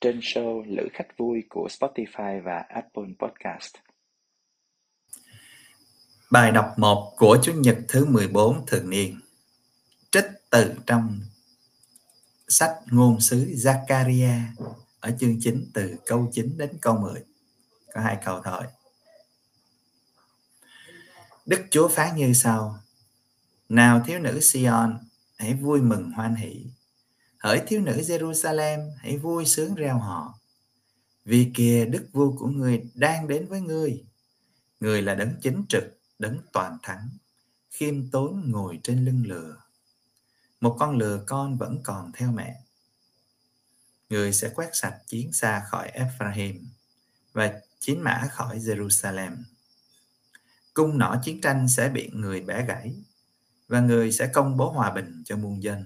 trên show Lữ khách vui của Spotify và Apple Podcast. Bài đọc 1 của Chủ nhật thứ 14 thường niên Trích từ trong sách ngôn sứ Zakaria ở chương 9 từ câu 9 đến câu 10. Có hai câu thôi. Đức Chúa phán như sau: Nào thiếu nữ Sion, hãy vui mừng hoan hỷ hỡi thiếu nữ Jerusalem, hãy vui sướng reo họ vì kìa đức vua của người đang đến với ngươi. Người là đấng chính trực, đấng toàn thắng, khiêm tốn ngồi trên lưng lừa. Một con lừa con vẫn còn theo mẹ. Người sẽ quét sạch chiến xa khỏi Ephraim và chiến mã khỏi Jerusalem. Cung nỏ chiến tranh sẽ bị người bẻ gãy và người sẽ công bố hòa bình cho muôn dân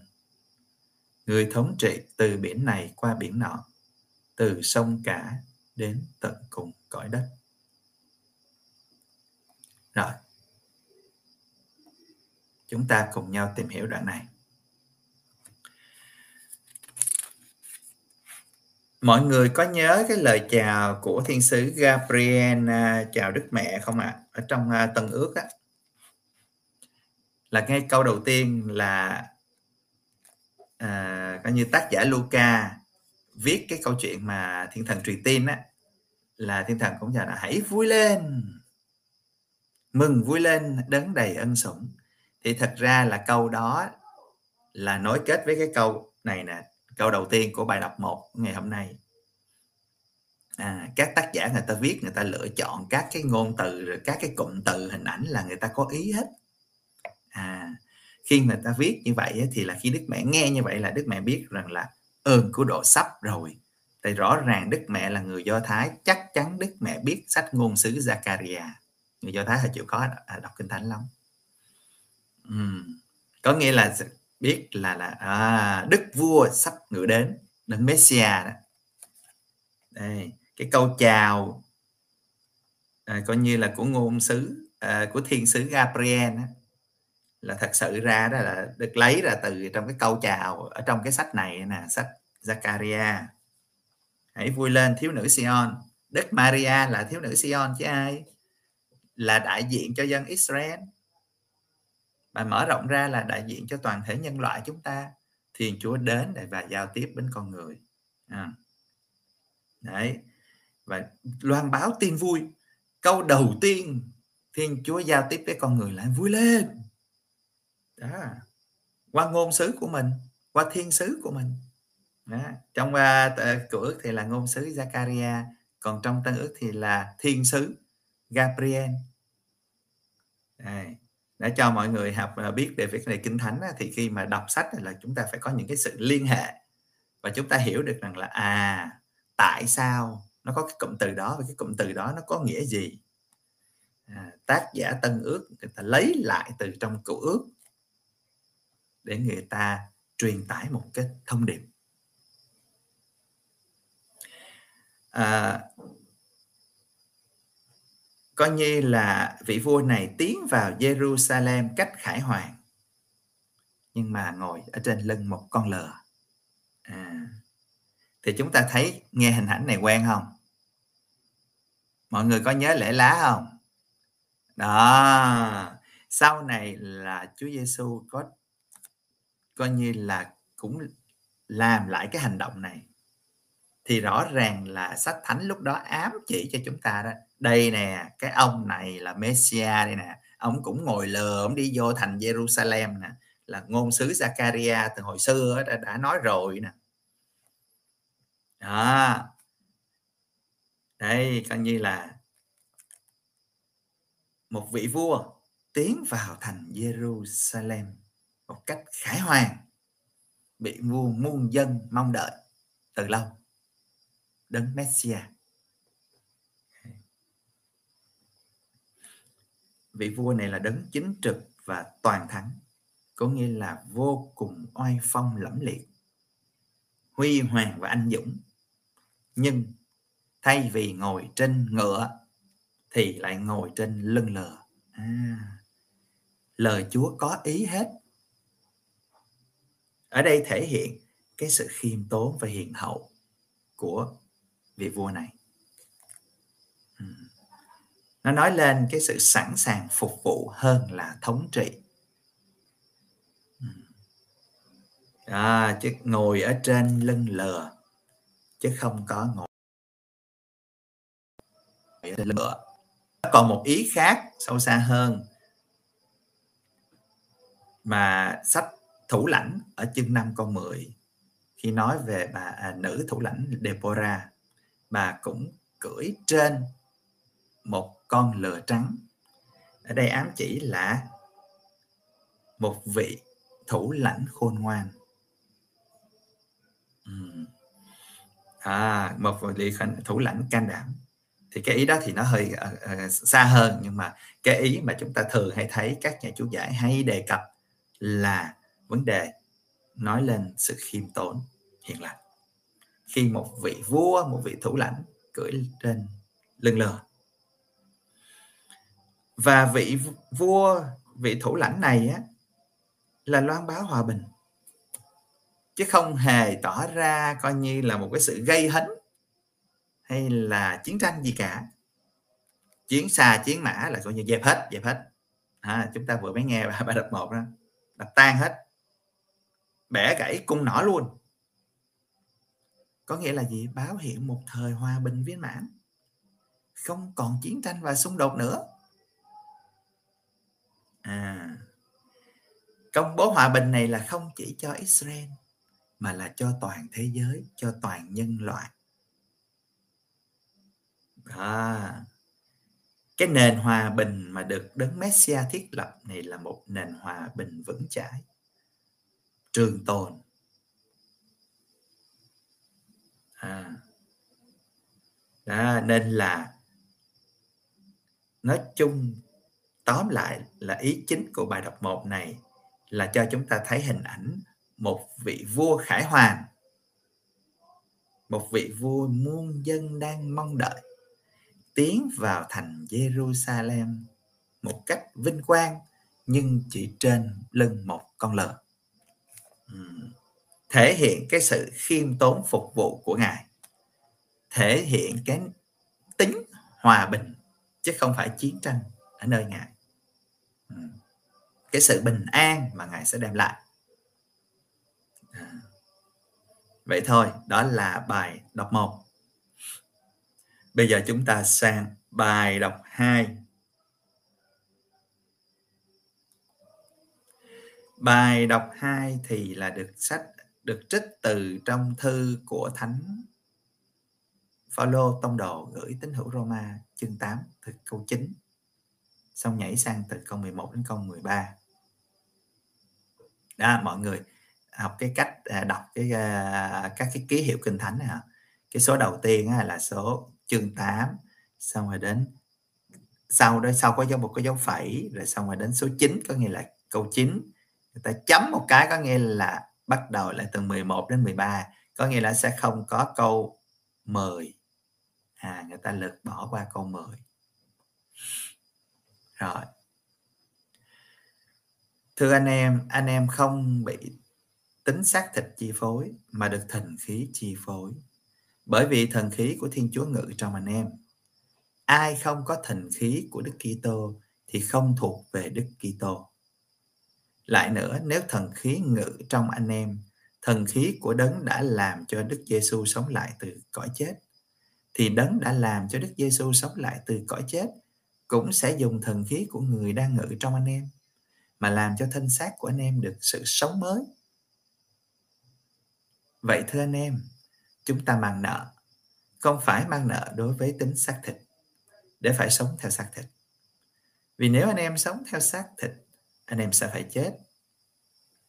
người thống trị từ biển này qua biển nọ, từ sông cả đến tận cùng cõi đất rồi, chúng ta cùng nhau tìm hiểu đoạn này mọi người có nhớ cái lời chào của thiên sứ Gabriel à, chào Đức Mẹ không ạ? À? Ở trong à, Tân Ước á là ngay câu đầu tiên là à, coi như tác giả Luca viết cái câu chuyện mà thiên thần truyền tin á là thiên thần cũng giờ là hãy vui lên mừng vui lên đấng đầy ân sủng. Thì thật ra là câu đó là nối kết với cái câu này nè câu đầu tiên của bài đọc một ngày hôm nay. À, các tác giả người ta viết người ta lựa chọn các cái ngôn từ rồi các cái cụm từ hình ảnh là người ta có ý hết. À khi người ta viết như vậy thì là khi đức mẹ nghe như vậy là đức mẹ biết rằng là ơn của độ sắp rồi. Tại rõ ràng đức mẹ là người do thái chắc chắn đức mẹ biết sách ngôn sứ Zakaria. Người do thái họ chịu có à, đọc kinh thánh lắm. Uhm. có nghĩa là biết là là à, đức vua sắp ngự đến đến Messia đó. Đây cái câu chào à, coi như là của ngôn sứ à, của thiên sứ Gabriel đó là thật sự ra đó là được lấy ra từ trong cái câu chào ở trong cái sách này nè, sách Zakaria. Hãy vui lên, thiếu nữ Sion. Đức Maria là thiếu nữ Sion chứ ai? Là đại diện cho dân Israel. Và mở rộng ra là đại diện cho toàn thể nhân loại chúng ta. Thiên Chúa đến để và giao tiếp với con người. À. đấy. Và loan báo tin vui. Câu đầu tiên Thiên Chúa giao tiếp với con người là vui lên đó qua ngôn sứ của mình qua thiên sứ của mình đó. trong uh, cựu ước thì là ngôn sứ Zakaria còn trong tân ước thì là thiên sứ Gabriel Đây. để cho mọi người học à, biết về việc này kinh thánh thì khi mà đọc sách là chúng ta phải có những cái sự liên hệ và chúng ta hiểu được rằng là à tại sao nó có cái cụm từ đó và cái cụm từ đó nó có nghĩa gì à, tác giả tân ước người ta lấy lại từ trong cựu ước để người ta truyền tải một cái thông điệp. À, coi như là vị vua này tiến vào Jerusalem cách khải hoàn nhưng mà ngồi ở trên lưng một con lừa. À, thì chúng ta thấy nghe hình ảnh này quen không? Mọi người có nhớ lễ lá không? Đó sau này là Chúa Giêsu có coi như là cũng làm lại cái hành động này. Thì rõ ràng là sách thánh lúc đó ám chỉ cho chúng ta đó. Đây nè cái ông này là Messia đây nè. Ông cũng ngồi lờ ông đi vô thành Jerusalem nè. Là ngôn sứ Zakaria từ hồi xưa đã, đã nói rồi nè. Đó. Đây coi như là một vị vua tiến vào thành Jerusalem một cách khải hoàn bị vua muôn dân mong đợi từ lâu. Đấng Messia. Vị vua này là đấng chính trực và toàn thắng có nghĩa là vô cùng oai phong lẫm liệt huy hoàng và anh dũng. Nhưng thay vì ngồi trên ngựa thì lại ngồi trên lưng lờ. À, lời chúa có ý hết ở đây thể hiện cái sự khiêm tốn và hiền hậu của vị vua này. Nó nói lên cái sự sẵn sàng phục vụ hơn là thống trị. À, chứ ngồi ở trên lưng lừa chứ không có ngồi ở trên lưng lừa. Còn một ý khác sâu xa hơn mà sách thủ lãnh ở chương 5 câu 10 khi nói về bà à, nữ thủ lãnh Deborah bà cũng cưỡi trên một con lừa trắng. Ở đây ám chỉ là một vị thủ lãnh khôn ngoan. À một vị thủ lãnh can đảm. Thì cái ý đó thì nó hơi uh, uh, xa hơn nhưng mà cái ý mà chúng ta thường hay thấy các nhà chú giải hay đề cập là vấn đề nói lên sự khiêm tốn hiền lành. Khi một vị vua một vị thủ lãnh cưỡi trên lưng lừa và vị vua vị thủ lãnh này á là loan báo hòa bình. Chứ không hề tỏ ra coi như là một cái sự gây hấn hay là chiến tranh gì cả. Chiến xa chiến mã là coi như dẹp hết dẹp hết. À, chúng ta vừa mới nghe bài đập một đó. Đập tan hết bẻ gãy cung nỏ luôn. Có nghĩa là gì? Báo hiệu một thời hòa bình viên mãn. Không còn chiến tranh và xung đột nữa. À công bố hòa bình này là không chỉ cho Israel mà là cho toàn thế giới cho toàn nhân loại. À, cái nền hòa bình mà được đấng Messia thiết lập này là một nền hòa bình vững chãi trường tồn. À, đó, nên là nói chung tóm lại là ý chính của bài đọc một này là cho chúng ta thấy hình ảnh một vị vua khải hoàn. Một vị vua muôn dân đang mong đợi tiến vào thành Jerusalem một cách vinh quang nhưng chỉ trên lưng một con lợn thể hiện cái sự khiêm tốn phục vụ của ngài. Thể hiện cái tính hòa bình, chứ không phải chiến tranh ở nơi ngài. Cái sự bình an mà ngài sẽ đem lại. Vậy thôi, đó là bài đọc 1 bây giờ chúng ta sang bài đọc 2 bài đọc 2 thì là được sách, được trích từ trong thư của thánh Phaolô tông đồ gửi tín hữu Roma, chương 8 từ câu 9 xong nhảy sang từ câu 11 đến câu 13 đó, mọi người, học cái cách à, đọc cái à, các cái ký hiệu kinh thánh này hả? cái số đầu tiên là số chương 8 xong rồi đến sau đó, sau có dấu một cái dấu phẩy, rồi xong rồi đến số 9 có nghĩa là câu 9 người ta chấm một cái có nghĩa là bắt đầu lại từ 11 đến 13 có nghĩa là sẽ không có câu 10 à người ta lược bỏ qua câu 10 rồi. Thưa anh em anh em không bị tính xác thịt chi phối mà được thần khí chi phối. Bởi vì thần khí của thiên chúa ngự trong anh em. Ai không có thần khí của đức kitô thì không thuộc về đức kitô lại nữa, nếu thần khí ngự trong anh em, thần khí của đấng đã làm cho đức giêsu sống lại từ cõi chết, thì đấng đã làm cho đức giêsu sống lại từ cõi chết cũng sẽ dùng thần khí của người đang ngự trong anh em, mà làm cho thân xác của anh em được sự sống mới. Vậy thưa anh em, chúng ta mang nợ. Không phải mang nợ đối với tính xác thịt, để phải sống theo xác thịt. Vì nếu anh em sống theo xác thịt anh em sẽ phải chết.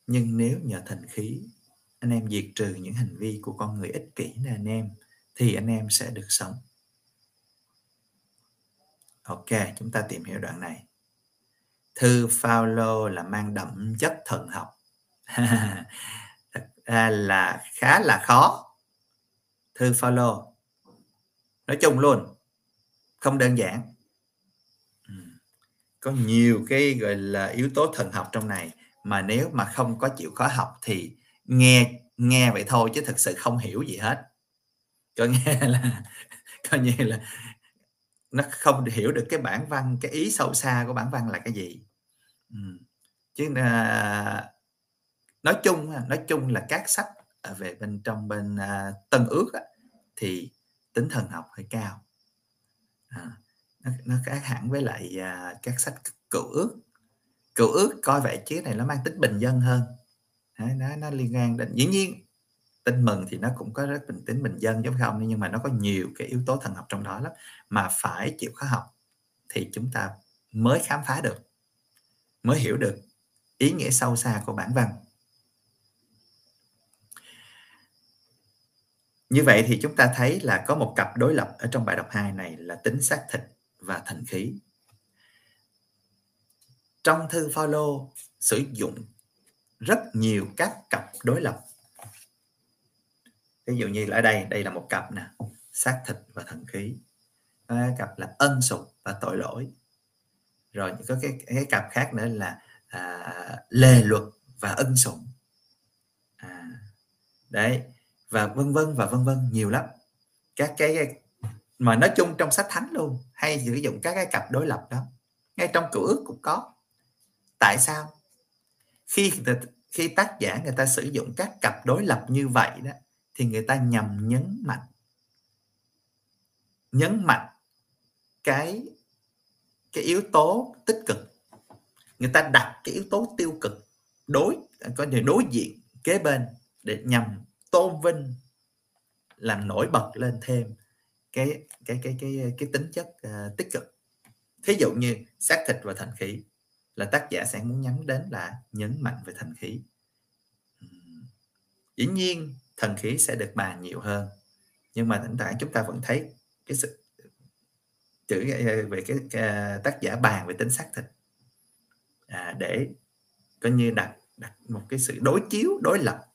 Nhưng nếu nhờ thần khí, anh em diệt trừ những hành vi của con người ích kỷ là anh em, thì anh em sẽ được sống. Ok, chúng ta tìm hiểu đoạn này. Thư Phaolô là mang đậm chất thần học. Thật ra là khá là khó. Thư Phaolô, nói chung luôn, không đơn giản có nhiều cái gọi là yếu tố thần học trong này mà nếu mà không có chịu khó học thì nghe nghe vậy thôi chứ thực sự không hiểu gì hết có nghe là coi như là nó không hiểu được cái bản văn cái ý sâu xa của bản văn là cái gì ừ. chứ à, nói chung nói chung là các sách về bên trong bên uh, tân ước á, thì tính thần học hơi cao à, nó, nó khác hẳn với lại uh, các sách cựu ước. Cựu ước coi vậy chứ này nó mang tính bình dân hơn. Đấy, nó nó liên quan đến dĩ nhiên tin mừng thì nó cũng có rất bình tính bình dân giống không nhưng mà nó có nhiều cái yếu tố thần học trong đó lắm. Mà phải chịu khó học thì chúng ta mới khám phá được mới hiểu được ý nghĩa sâu xa của bản văn. Như vậy thì chúng ta thấy là có một cặp đối lập ở trong bài đọc 2 này là tính xác thịt và thần khí. Trong thư Phaolô sử dụng rất nhiều các cặp đối lập. Ví dụ như ở đây đây là một cặp nè xác thịt và thần khí. À, cặp là ân sủng và tội lỗi. Rồi có cái cái cặp khác nữa là à, lề luật và ân sủng. À, đấy và vân vân và vân vân nhiều lắm. Các cái mà nói chung trong sách thánh luôn, hay sử dụng các cái cặp đối lập đó. Ngay trong cựu ước cũng có. Tại sao? Khi khi tác giả người ta sử dụng các cặp đối lập như vậy đó, thì người ta nhằm nhấn mạnh. Nhấn mạnh cái cái yếu tố tích cực. Người ta đặt cái yếu tố tiêu cực đối, có thể đối diện kế bên để nhằm tôn vinh, làm nổi bật lên thêm cái cái cái cái cái tính chất uh, tích cực. Thí dụ như xác thịt và thành khí là tác giả sẽ muốn nhắn đến là nhấn mạnh về thành khí dĩ nhiên thần khí sẽ được bàn nhiều hơn nhưng mà thỉnh thoảng chúng ta vẫn thấy cái sự chữ ờ, về cái, cái ờ, tác giả bàn về tính xác thịt. À, để coi như đặt đặt một cái sự đối chiếu đối lập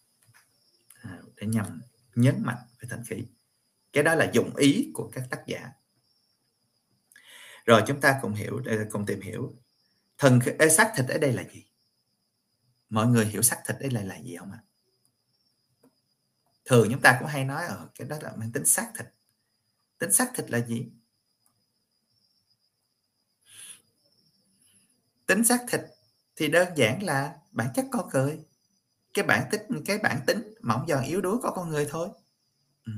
à, để nhằm nhấn mạnh về thành khí cái đó là dụng ý của các tác giả. Rồi chúng ta cùng hiểu cùng tìm hiểu. Thần xác thịt ở đây là gì? Mọi người hiểu xác thịt đây là là gì không ạ? Thường chúng ta cũng hay nói ở cái đó là mang tính xác thịt. Tính xác thịt là gì? Tính xác thịt thì đơn giản là bản chất con người. Cái bản tính, cái bản tính mỏng giòn yếu đuối của con người thôi ừ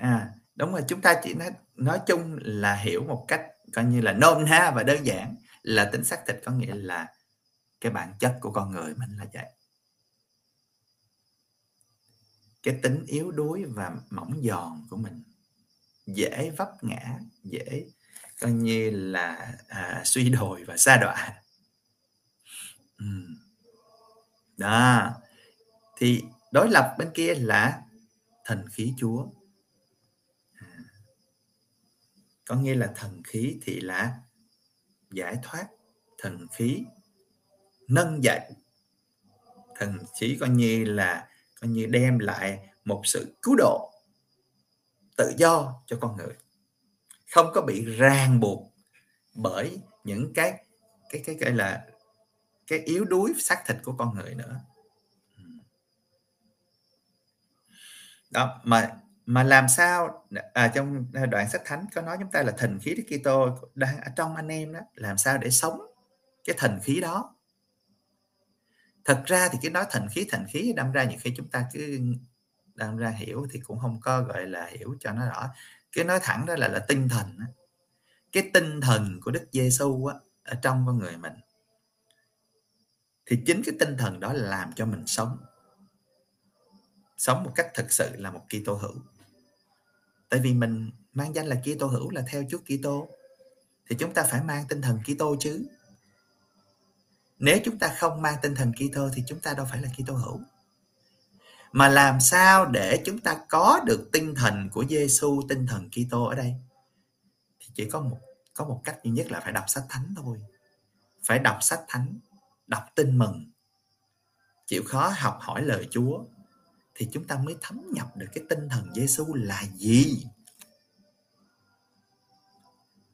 à đúng rồi chúng ta chỉ nói nói chung là hiểu một cách coi như là nôm na và đơn giản là tính xác thịt có nghĩa là cái bản chất của con người mình là vậy. Cái tính yếu đuối và mỏng giòn của mình dễ vấp ngã dễ coi như là à, suy đồi và sa đọa. Ừ. đó. Thì đối lập bên kia là thần khí chúa à có nghĩa là thần khí thì là giải thoát, thần khí nâng dậy. Thần khí coi như là, coi như đem lại một sự cứu độ, tự do cho con người. Không có bị ràng buộc bởi những cái cái cái gọi là, cái yếu đuối xác thịt của con người nữa. Đó, mà mà làm sao à, trong à, đoạn sách thánh có nói chúng ta là thần khí Đức Kitô đang ở trong anh em đó làm sao để sống cái thần khí đó? Thật ra thì cái nói thần khí thần khí đâm ra nhiều khi chúng ta cứ đâm ra hiểu thì cũng không có gọi là hiểu cho nó rõ. Cái nói thẳng đó là là tinh thần cái tinh thần của Đức Giêsu á ở trong con người mình. Thì chính cái tinh thần đó là làm cho mình sống. Sống một cách thực sự là một Kitô hữu tại vì mình mang danh là Kitô hữu là theo Chúa Kitô. Thì chúng ta phải mang tinh thần Kitô chứ. Nếu chúng ta không mang tinh thần Kitô thì chúng ta đâu phải là Kitô hữu. Mà làm sao để chúng ta có được tinh thần của Giêsu tinh thần Kitô ở đây? Thì chỉ có một có một cách duy nhất là phải đọc sách thánh thôi. Phải đọc sách thánh, đọc tin mừng. Chịu khó học hỏi lời Chúa thì chúng ta mới thấm nhập được cái tinh thần Giêsu là gì?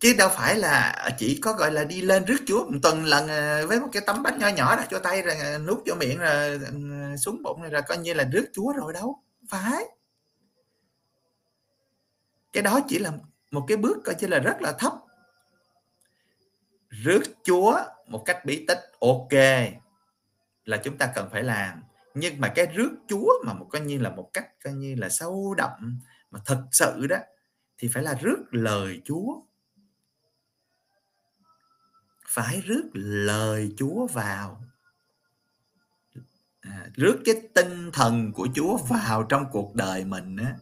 Chứ đâu phải là chỉ có gọi là đi lên rước Chúa một tuần lần ờ, với một cái tấm bánh nho nhỏ đặt cho tay rồi ờ, nuốt vô miệng rồi ờ, xuống bụng rồi coi như là rước Chúa rồi đâu phải. Cái đó chỉ là một cái bước coi như là rất là thấp. Rước Chúa một cách bí tích, ok, là chúng ta cần phải làm nhưng mà cái rước Chúa mà một coi như là một cách coi như là sâu đậm mà thật sự đó thì phải là rước lời Chúa. Phải rước lời Chúa vào. À, rước cái tinh thần của Chúa vào trong cuộc đời mình á.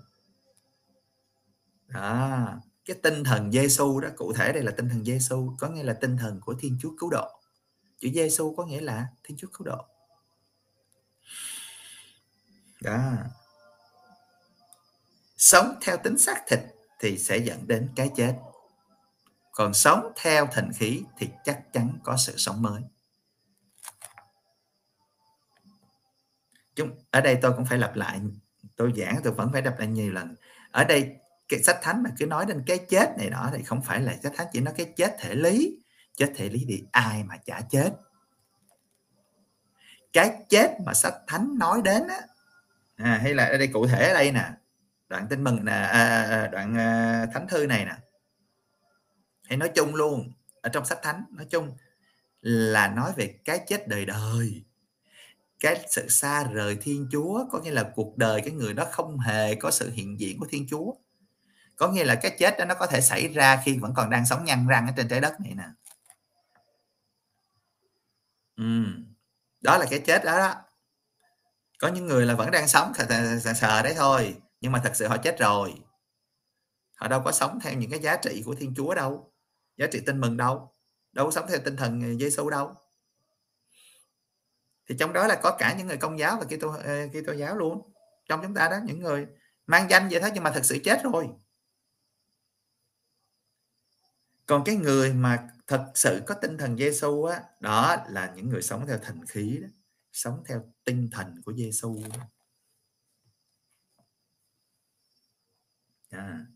Đó cái tinh thần Giêsu đó cụ thể đây là tinh thần Giêsu có nghĩa là tinh thần của Thiên Chúa cứu độ. Chữ Giêsu có nghĩa là Thiên Chúa cứu độ đó. Sống theo tính xác thịt thì sẽ dẫn đến cái chết. Còn sống theo thần khí thì chắc chắn có sự sống mới. Chúng, ở đây tôi cũng phải lặp lại, tôi giảng tôi vẫn phải lặp lại nhiều lần. Ở đây cái sách thánh mà cứ nói đến cái chết này đó thì không phải là sách thánh, chỉ nói cái chết thể lý. Chết thể lý thì ai mà chả chết. Cái chết mà sách thánh nói đến á à, hay là ở đây cụ thể ở đây nè. Đoạn tin mừng nè à, à, à đoạn à, thánh thư này nè. Hay nói chung luôn ở trong sách thánh nói chung là nói về cái chết đời đời cái sự xa rời thiên chúa có nghĩa là cuộc đời cái người đó không hề có sự hiện diện của thiên chúa. Có nghĩa là cái chết đó nó có thể xảy ra khi vẫn còn đang sống nhăn răng ở trên trái đất này nè. Ừ. đó là cái chết đó, đó có những người là vẫn đang sống sờ, sờ đấy thôi nhưng mà thật sự họ chết rồi. Họ đâu có sống theo những cái giá trị của thiên chúa đâu giá trị tin mừng đâu đâu có sống theo tinh thần Giêsu đâu. Thì trong đó là có cả những người công giáo và Kitô ờ, Kitô giáo luôn. Trong chúng ta đó những người mang danh vậy thôi nhưng mà thật sự chết rồi. Còn cái người mà thật sự có tinh thần Giêsu á đó là những người sống theo thần khí đó sống theo tinh thần của Giêsu à.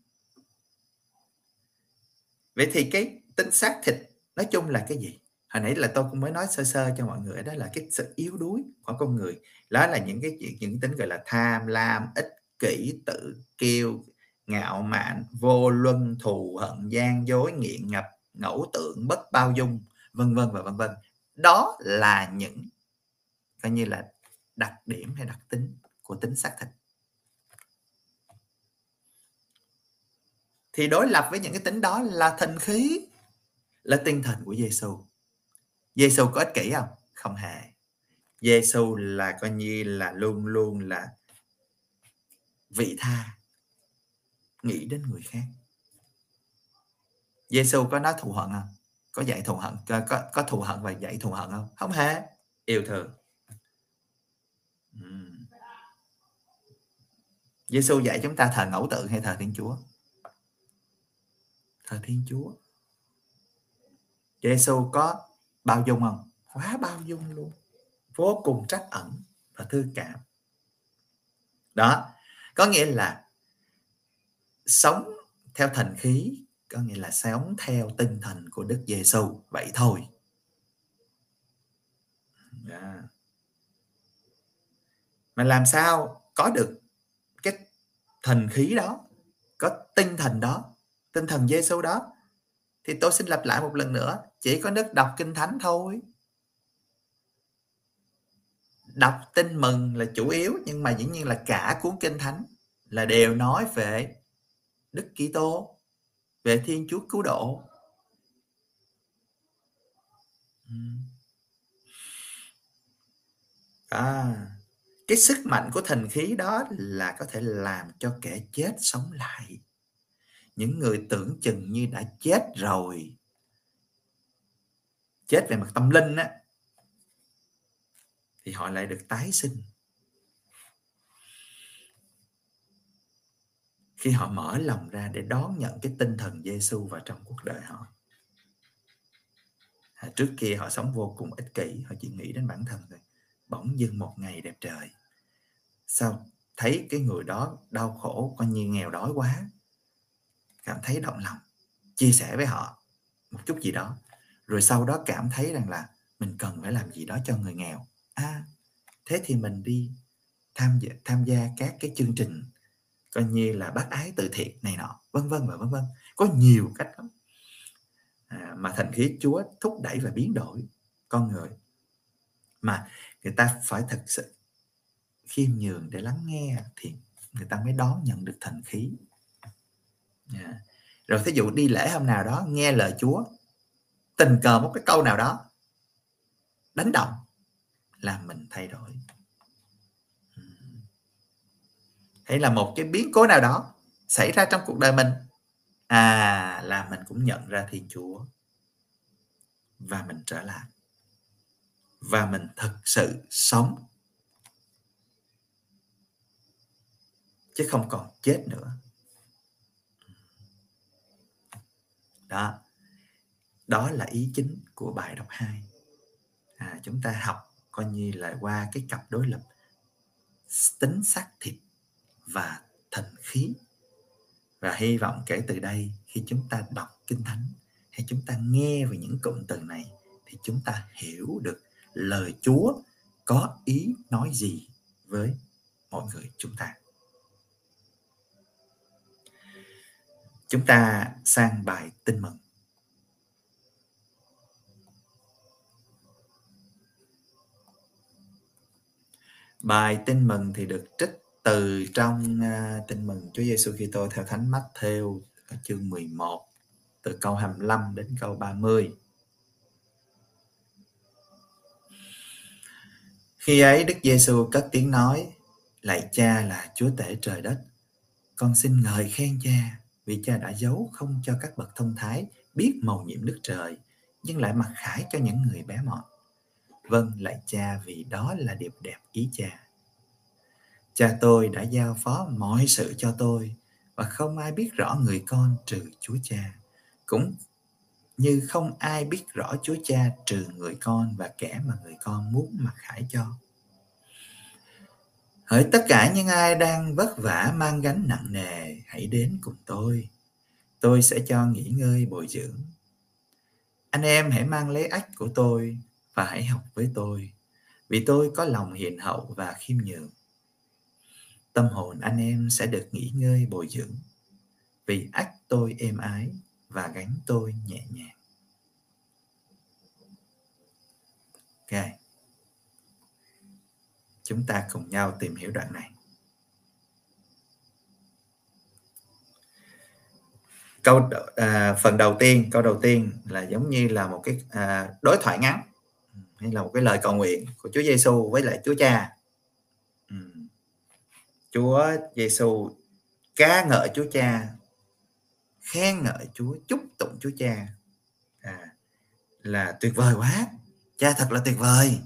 vậy thì cái tính xác thịt, nói chung là cái gì? Hồi nãy là tôi cũng mới nói sơ sơ cho mọi người, đó là cái sự yếu đuối của con người. Đó là những cái chuyện, những tính gọi là tham lam, ích kỷ, tự kiêu, ngạo mạn, vô luân, thù hận, gian dối, nghiện ngập, ngẫu tượng bất bao dung, vân vân và vân vân. Đó là những coi như là đặc điểm hay đặc tính của tính xác thịt thì đối lập với những cái tính đó là thần khí là tinh thần của Giêsu Giêsu có ích kỷ không? Không hề. Giêsu là coi như là luôn luôn là vị tha nghĩ đến người khác. Giêsu có nói thù hận không? Có dạy thù hận có, có, có thù hận và dạy thù hận không? Không hề. Yêu thương. Giêsu dạy chúng ta thờ ngẫu tượng hay thờ Thiên Chúa? Thờ Thiên Chúa. Giêsu có bao dung không? Quá bao dung luôn. Vô cùng trách ẩn và thư cảm. Đó, có nghĩa là sống theo thần khí, có nghĩa là sống theo tinh thần của Đức Giêsu vậy thôi. Yeah. Mà làm sao có được cái thần khí đó có tinh thần đó tinh thần Giêsu đó? Thì tôi xin lặp lại một lần nữa chỉ có đức đọc kinh thánh thôi. Đọc tin mừng là chủ yếu nhưng mà dĩ nhiên là cả cuốn kinh thánh là đều nói về Đức Kitô về Thiên Chúa cứu độ. Hmm. À, cái sức mạnh của thần khí đó là có thể làm cho kẻ chết sống lại. Những người tưởng chừng như đã chết rồi. Chết về mặt tâm linh á thì họ lại được tái sinh. khi họ mở lòng ra để đón nhận cái tinh thần Giêsu vào trong cuộc đời họ à, trước kia họ sống vô cùng ích kỷ họ chỉ nghĩ đến bản thân thôi bỗng dưng một ngày đẹp trời sao thấy cái người đó đau khổ coi như nghèo đói quá. Cảm thấy động lòng chia sẻ với họ một chút gì đó. Rồi sau đó cảm thấy rằng là mình cần phải làm gì đó cho người nghèo. À thế thì mình đi tham gia tham gia các cái chương trình coi như là bác ái từ thiện này nọ vân vân và vân vân. Có nhiều cách lắm. À, mà thành khí Chúa thúc đẩy và biến đổi con người. Mà người ta phải thật sự khiêm nhường để lắng nghe thì người ta mới đón nhận được thành khí. Yeah. Rồi thí dụ đi lễ hôm nào đó, nghe lời Chúa, tình cờ một cái câu nào đó, đánh động làm mình thay đổi. Hay là một cái biến cố nào đó xảy ra trong cuộc đời mình? À là mình cũng nhận ra thiên chúa và mình trở lại. Và mình thực sự sống chứ không còn chết nữa. Đó. Đó là ý chính của bài đọc 2 à, chúng ta học coi như là qua cái cặp đối lập tính xác thịt và thần khí. Và hy vọng kể từ đây khi chúng ta đọc kinh thánh hay chúng ta nghe về những cụm từ này thì chúng ta hiểu được lời Chúa có ý nói gì với mọi người chúng ta. Chúng ta sang bài tin mừng. Bài tin mừng thì được trích từ trong uh, tin mừng Chúa Giêsu Kitô theo Thánh Matthew chương 11 từ câu 25 đến câu 30. Khi ấy Đức Giêsu cất tiếng nói: Lạy Cha là Chúa tể trời đất, con xin ngợi khen Cha vì Cha đã giấu không cho các bậc thông thái biết màu nhiệm Đức Trời, nhưng lại mặc khải cho những người bé mọn. Vâng, lại Cha vì đó là điệp đẹp ý Cha Cha tôi đã giao phó mọi sự cho tôi và không ai biết rõ người con trừ Chúa Cha. Cũng như không ai biết rõ Chúa Cha trừ người con và kẻ mà người con muốn mặc khải cho. Hỡi tất cả những ai đang vất vả mang gánh nặng nề, hãy đến cùng tôi. Tôi sẽ cho nghỉ ngơi bồi dưỡng. Anh em hãy mang lấy ách của tôi và hãy học với tôi, vì tôi có lòng hiền hậu và khiêm nhường tâm hồn anh em sẽ được nghỉ ngơi bồi dưỡng vì ách tôi êm ái và gánh tôi nhẹ nhàng ok chúng ta cùng nhau tìm hiểu đoạn này. Câu à, phần đầu tiên câu đầu tiên là giống như là một cái à, đối thoại ngắn hay là một cái lời cầu nguyện của Chúa Giêsu với lại Chúa Cha. Ừ. Chúa Giêsu ca ngợi Chúa Cha khen ngợi Chúa chúc tụng Chúa Cha. À, là tuyệt vời quá. Cha thật là tuyệt vời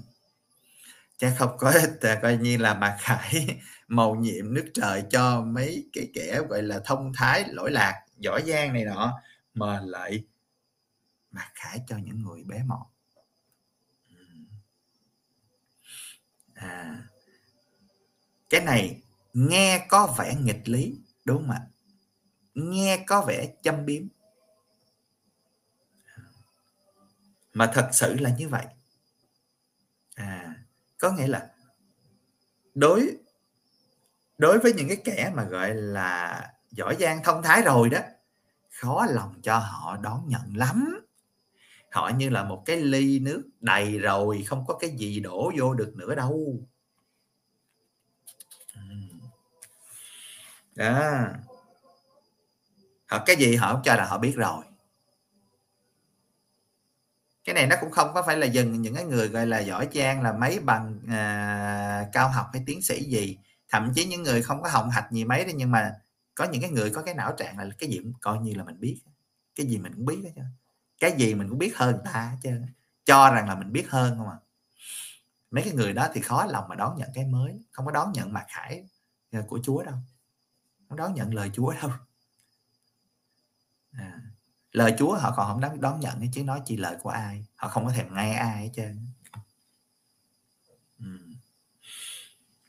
cha không có coi như là mặc khải màu nhiệm nước trời cho mấy cái kẻ gọi là thông thái lỗi lạc, giỏi giang này nọ, mà lại mặc khải cho những người bé mọn. Ừ. À cái này nghe có vẻ nghịch lý, đúng không ạ? Nghe có vẻ châm biếm. Mà thật sự là như vậy. À có nghĩa là đối đối với những cái kẻ mà, gọi là, giỏi giang thông thái rồi đó, khó lòng cho họ đón nhận lắm. Họ như là một cái ly nước đầy rồi, không có cái gì đổ vô được nữa đâu. Đó. Họ cái gì họ cũng cho là họ biết rồi cái này nó cũng không có phải là dừng những cái người gọi là giỏi trang là mấy bằng à, cao học hay tiến sĩ gì. Thậm chí những người không có hồng hạch gì mấy đấy nhưng mà có những cái người có cái não trạng là cái gì cũng coi như là mình biết. Cái gì mình cũng biết hết cái gì mình cũng biết hơn ta chứ cho rằng là mình biết hơn không à. Mấy cái người đó thì khó lòng mà đón nhận cái mới không có đón nhận mặt khải à, của Chúa đâu. Không đón nhận lời Chúa đâu. À, lời Chúa họ còn không đón đón nhận chứ nói chi lời của ai. Họ không có thèm nghe ai hết trơn. Ừ.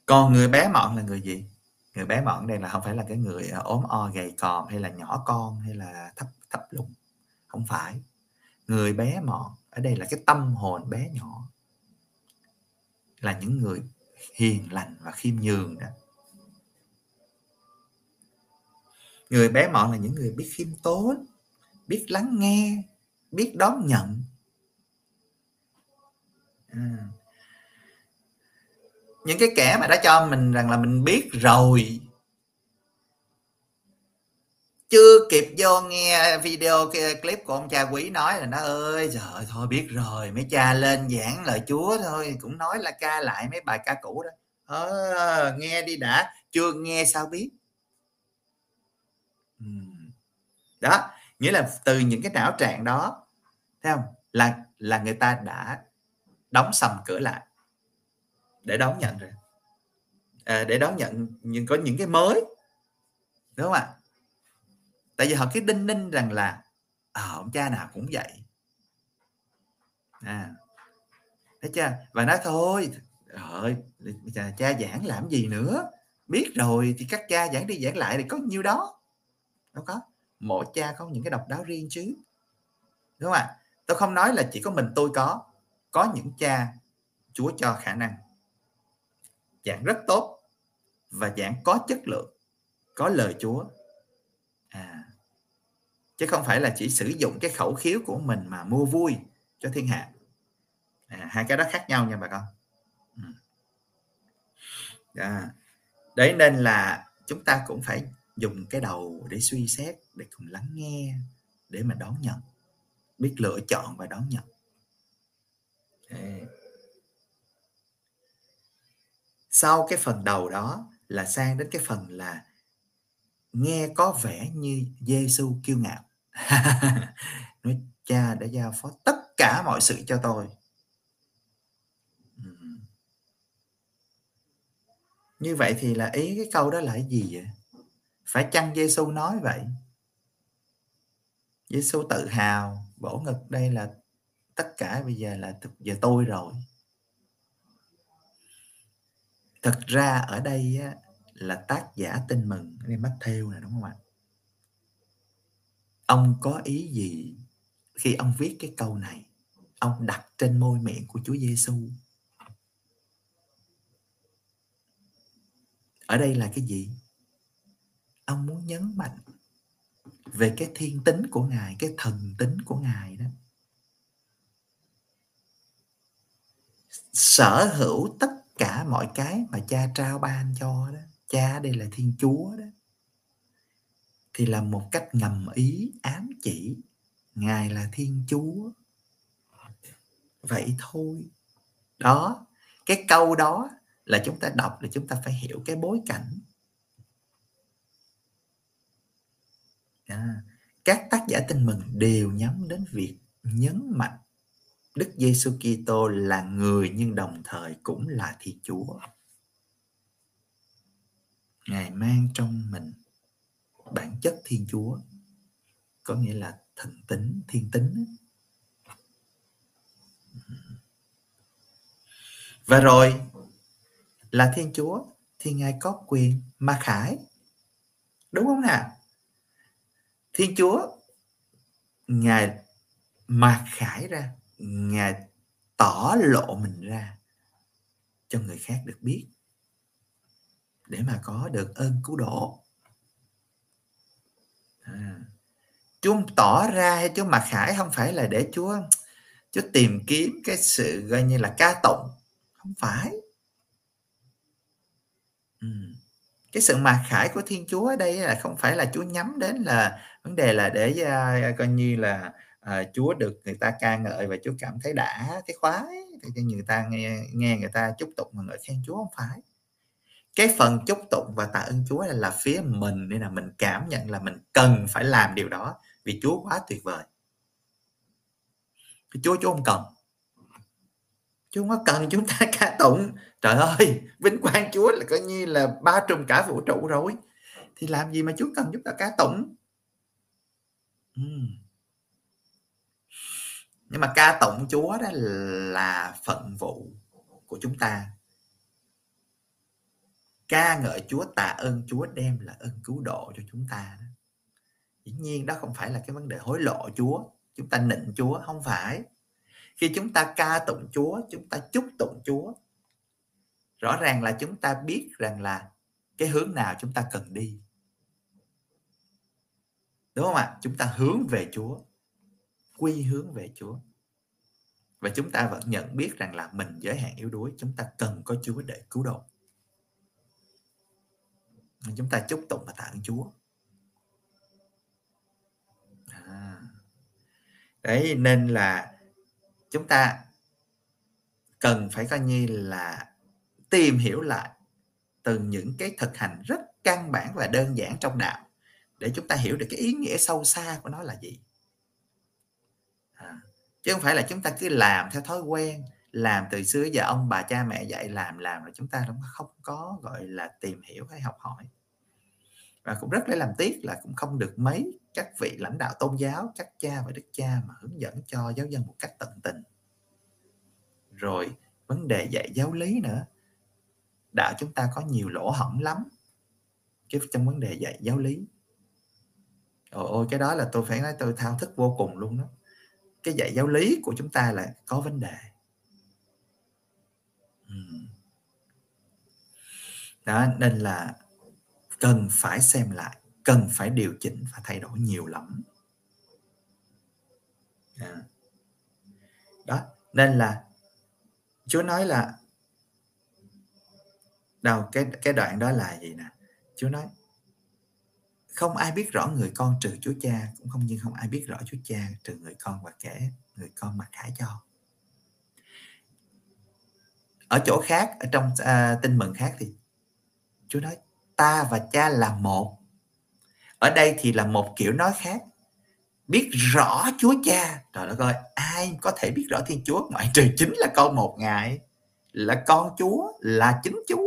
còn người bé mọn là người gì? Người bé mọn đây là không phải là cái người ờ, ốm o gầy còm hay là nhỏ con hay là thấp thấp lùn. Không phải. Người bé mọn, ở đây là cái tâm hồn bé nhỏ. Là những người hiền lành và khiêm nhường đó. Người bé mọn là những người biết khiêm tốn biết lắng nghe biết đón nhận. À. những cái kẻ mà đã cho mình rằng là mình biết rồi chưa kịp vô nghe video clip của ông cha quý nói là nó ơi trời thôi biết rồi mấy cha lên giảng lời chúa thôi cũng nói là ca lại mấy bài ca cũ đó. Ờ, nghe đi đã chưa nghe sao biết. Đó nghĩa là từ những cái não trạng đó thấy không? Là là người ta đã đóng sầm cửa lại để đón nhận rồi. À, để đón nhận nhưng có những cái mới đúng không ạ? Tại vì họ cứ đinh ninh rằng là à, ông cha nào cũng vậy. À thấy chưa? Và nói thôi rồi cha giảng làm gì nữa? Biết rồi thì các cha giảng đi giảng lại thì có nhiêu đó? Đâu có mỗi cha có những cái độc đáo riêng chứ. Đúng không ạ? Tôi không nói là chỉ có mình tôi có có những cha chúa cho khả năng. Giảng rất tốt và giảng có chất lượng có lời chúa. À chứ không phải là chỉ sử dụng cái khẩu khiếu của mình mà mua vui cho thiên hạ. À, hai cái đó khác nhau nha bà con. À, đấy nên là chúng ta cũng phải dùng cái đầu để suy xét, để cùng lắng nghe, để mà đón nhận, biết lựa chọn và đón nhận. Đấy. sau cái phần đầu đó là sang đến cái phần là nghe có vẻ như Giêsu kiêu ngạo. Nói, cha đã giao phó tất cả mọi sự cho tôi. Như vậy thì là ý cái câu đó là cái gì vậy? Phải chăng Giêsu nói vậy? Giêsu tự hào bổ ngực đây là tất cả bây giờ là giờ tôi rồi. Thực ra ở đây á, là tác giả tin mừng đây mắt theo này đúng không ạ? Ông có ý gì khi ông viết cái câu này? Ông đặt trên môi miệng của Chúa Giêsu ở đây là cái gì? Ông muốn nhấn mạnh về cái thiên tính của ngài, cái thần tính của ngài đó. Sở hữu tất cả mọi cái mà cha trao ban cho đó, cha đây là thiên chúa đó, thì là một cách ngầm ý, ám chỉ, ngài là thiên chúa. Vậy thôi. Đó, cái câu đó là chúng ta đọc là chúng ta phải hiểu cái bối cảnh. À, các tác giả tin mừng đều nhắm đến việc nhấn mạnh Đức Giêsu Kitô là người nhưng đồng thời cũng là Thiên Chúa. Ngài mang trong mình bản chất Thiên Chúa, có nghĩa là thần tính, thiên tính. Và rồi là Thiên Chúa thì Ngài có quyền mà khải. Đúng không nào? Thiên Chúa Ngài mặc khải ra Ngài tỏ lộ mình ra cho người khác được biết để mà có được ơn cứu độ. À, Chúa tỏ ra hay Chúa mặc khải không phải là để Chúa Chúa tìm kiếm cái sự gọi như là ca tụng. Không phải. Ừ. Cái sự mặc khải của Thiên Chúa ở đây là không phải là Chúa nhắm đến là vấn đề là để uh, coi như là uh, Chúa được người ta ca ngợi và Chúa cảm thấy đã cái khoái thì người ta nghe nghe người ta chúc tụng mà ngợi khen Chúa không phải. Cái phần chúc tụng và tạ ơn Chúa là, là phía mình nên là mình cảm nhận là mình cần phải làm điều đó vì Chúa quá tuyệt vời. Chúa Chúa không cần. Chúa không có cần chúng ta ca tụng. Trời ơi vinh quang Chúa là coi như là ba trùm cả vũ trụ rồi. Thì làm gì mà Chúa cần chúng ta ca tụng? Ừm. nhưng mà ca tụng Chúa đó là phận vụ của chúng ta ca ngợi Chúa, tạ ơn Chúa, đem là ơn cứu độ cho chúng ta đó. dĩ nhiên đó không phải là cái vấn đề hối lộ Chúa, chúng ta nịnh Chúa, không phải khi chúng ta ca tụng Chúa, chúng ta chúc tụng Chúa rõ ràng là chúng ta biết rằng là cái hướng nào chúng ta cần đi đúng không ạ? Chúng ta hướng về Chúa, quy hướng về Chúa. Và chúng ta vẫn nhận biết rằng là mình giới hạn yếu đuối, chúng ta cần có Chúa để cứu độ. Chúng ta chúc tụng và tạ ơn Chúa. À. đấy, nên là chúng ta cần phải coi như là tìm hiểu lại từ những cái thực hành rất căn bản và đơn giản trong đạo để chúng ta hiểu được cái ý nghĩa sâu xa của nó là gì. À, chứ không phải là chúng ta cứ làm theo thói quen làm từ xưa giờ ông bà cha mẹ dạy làm làm là chúng ta không có gọi là tìm hiểu hay học hỏi. Và cũng rất lấy làm tiếc là cũng không được mấy các vị lãnh đạo tôn giáo các cha và đức cha mà hướng dẫn cho giáo dân một cách tận tình. Rồi vấn đề dạy giáo lý nữa. Đạo chúng ta có nhiều lỗ hổng lắm. Cái trong vấn đề dạy giáo lý ôi, ơi cái đó là tôi phải nói tôi thao thức vô cùng luôn đó. Cái dạy giáo lý của chúng ta là có vấn đề. Đó nên là cần phải xem lại cần phải điều chỉnh và thay đổi nhiều lắm. Đó nên là Chúa nói là đâu cái cái đoạn đó là gì nè? Chúa nói không ai biết rõ người con trừ Chúa Cha cũng không nhưng không ai biết rõ Chúa Cha trừ người con và kể người con mặc khải cho. Ở chỗ khác ở trong uh, tin mừng khác thì Chúa nói ta và cha là một. Ở đây thì là một kiểu nói khác. Biết rõ Chúa Cha. Trời đất ơi ai có thể biết rõ Thiên Chúa? Ngoại trừ chính là con một ngài. Là con Chúa là chính Chúa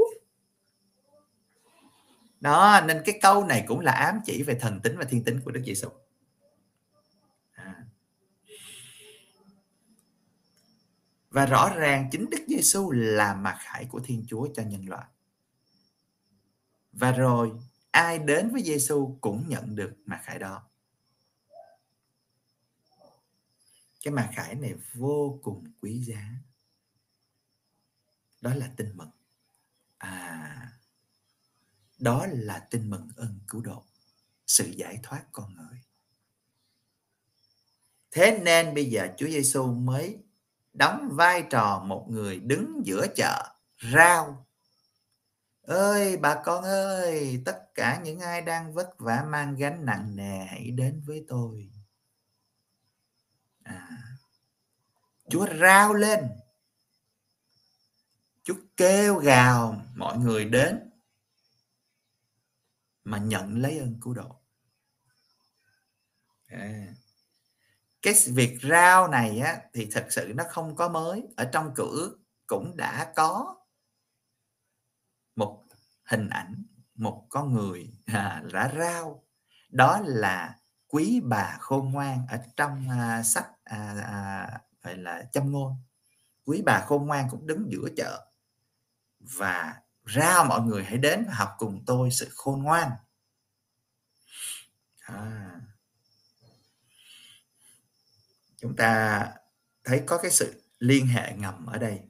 đó, nên cái câu này cũng là ám chỉ về thần tính và thiên tính của Đức Giêsu à. và rõ ràng chính Đức Giêsu là mặt khải của Thiên Chúa cho nhân loại. Và rồi, ai đến với Giêsu cũng nhận được mặt khải đó. Cái mặt khải này vô cùng quý giá. Đó là tin mừng. À đó là tin mừng ơn cứu độ sự giải thoát con người. Thế nên bây giờ Chúa Giêsu mới đóng vai trò một người đứng giữa chợ rao. Ơi bà con ơi tất cả những ai đang vất vả mang gánh nặng nề hãy đến với tôi. À, chúa rao lên. Chúa kêu gào mọi người đến mà nhận lấy ơn cứu độ. À. cái việc rao này á, thì thật sự nó không có mới. Ở trong cử cũng đã có một hình ảnh một con người à, đã rao. Đó là quý bà khôn ngoan ở trong à, sách à, à, gọi là châm ngôn. Quý bà khôn ngoan cũng đứng giữa chợ và rao mọi người hãy đến và học cùng tôi sự khôn ngoan. À. chúng ta thấy có cái sự liên hệ ngầm ở đây.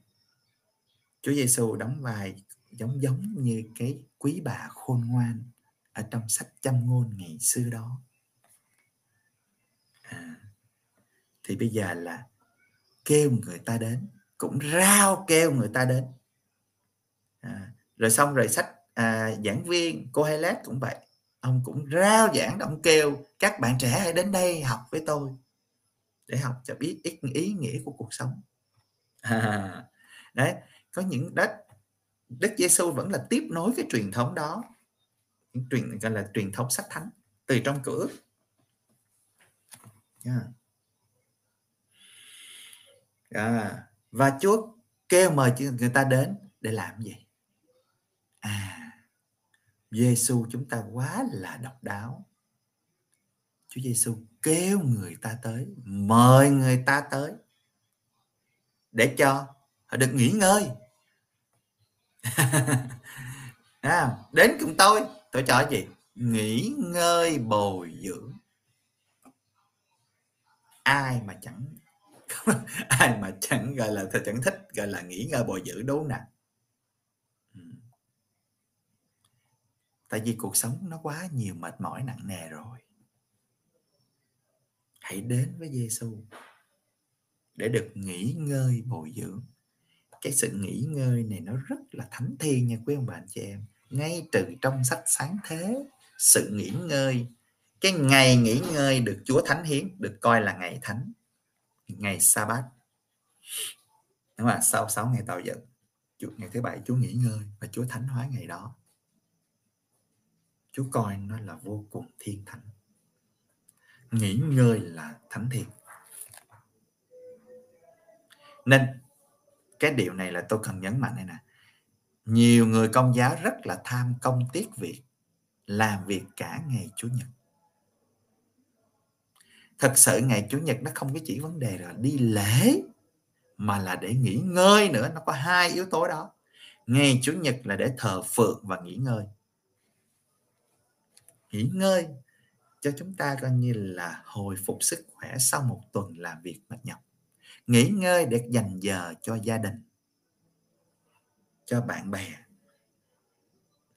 Chúa Giêsu đóng vai giống giống như cái quý bà khôn ngoan ở trong sách châm ngôn ngày xưa đó. À, thì bây giờ là kêu người ta đến cũng rao kêu người ta đến. À, rồi xong rồi sách à, giảng viên cô Helet cũng vậy. Ông cũng rao giảng ông kêu các bạn trẻ hãy đến đây học với tôi để học cho biết ít ý nghĩa của cuộc sống. À, đấy có những đất Đức Giêsu vẫn là tiếp nối cái truyền thống đó truyền gọi là truyền thống sách thánh từ trong cửa. Yeah. À, và Chúa kêu mời người ta đến để làm gì? À Giêsu chúng ta quá là độc đáo. Chúa Giêsu kêu người ta tới mời người ta tới để cho họ được nghỉ ngơi. À, đến cùng tôi tôi cho gì? Nghỉ ngơi bồi dưỡng. Ai mà chẳng ai mà chẳng gọi là chẳng thích gọi là nghỉ ngơi bồi dưỡng đúng nè tại vì cuộc sống nó quá nhiều mệt mỏi, nặng nề rồi. Hãy đến với Giêsu để được nghỉ ngơi, bồi dưỡng. Cái sự nghỉ ngơi này nó rất là thánh thiên nha quý ông bà anh chị em. Ngay từ trong sách sáng thế, sự nghỉ ngơi, cái ngày nghỉ ngơi được Chúa thánh hiến, được coi là ngày thánh, ngày sa bát đúng không sau 6 ngày tạo dựng ngày thứ bảy Chúa nghỉ ngơi và Chúa thánh hóa ngày đó. Chúa coi nó là vô cùng thiên thánh. Nghỉ ngơi là thánh thiện. Nên, cái điều này là tôi cần nhấn mạnh này nè. Nhiều người công giáo rất là tham công tiếc việc, làm việc cả ngày chủ nhật. Thật sự ngày chủ nhật nó không có chỉ vấn đề là đi lễ, mà là để nghỉ ngơi nữa. Nó có hai yếu tố đó. Ngày chủ nhật là để thờ phượng và nghỉ ngơi nghỉ ngơi cho chúng ta coi như là hồi phục sức khỏe sau một tuần làm việc mệt nhọc. Nghỉ ngơi để dành giờ cho gia đình, cho bạn bè,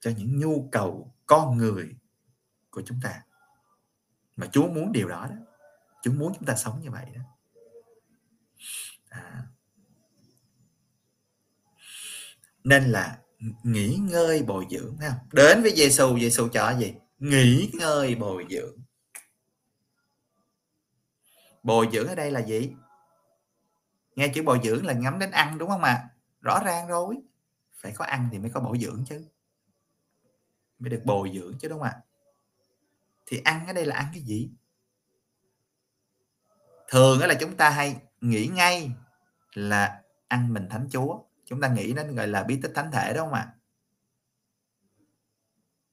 cho những nhu cầu con người của chúng ta. Mà Chúa muốn điều đó đó. Chúa muốn chúng ta sống như vậy đó. À. nên là nghỉ ngơi bồi dưỡng ha đến với Giêsu Giêsu cho gì? Nghỉ ngơi bồi dưỡng. Bồi dưỡng ở đây là gì? Nghe chữ bồi dưỡng là ngắm đến ăn, đúng không ạ? À? rõ ràng rồi. Phải có ăn thì mới có bồi dưỡng chứ. Mới được bồi dưỡng chứ, đúng không ạ? Thì ăn ở đây là ăn cái gì? Thường đó là chúng ta hay nghĩ ngay là ăn mình thánh chúa. Chúng ta nghĩ đến gọi là bí tích thánh thể, đúng không ạ?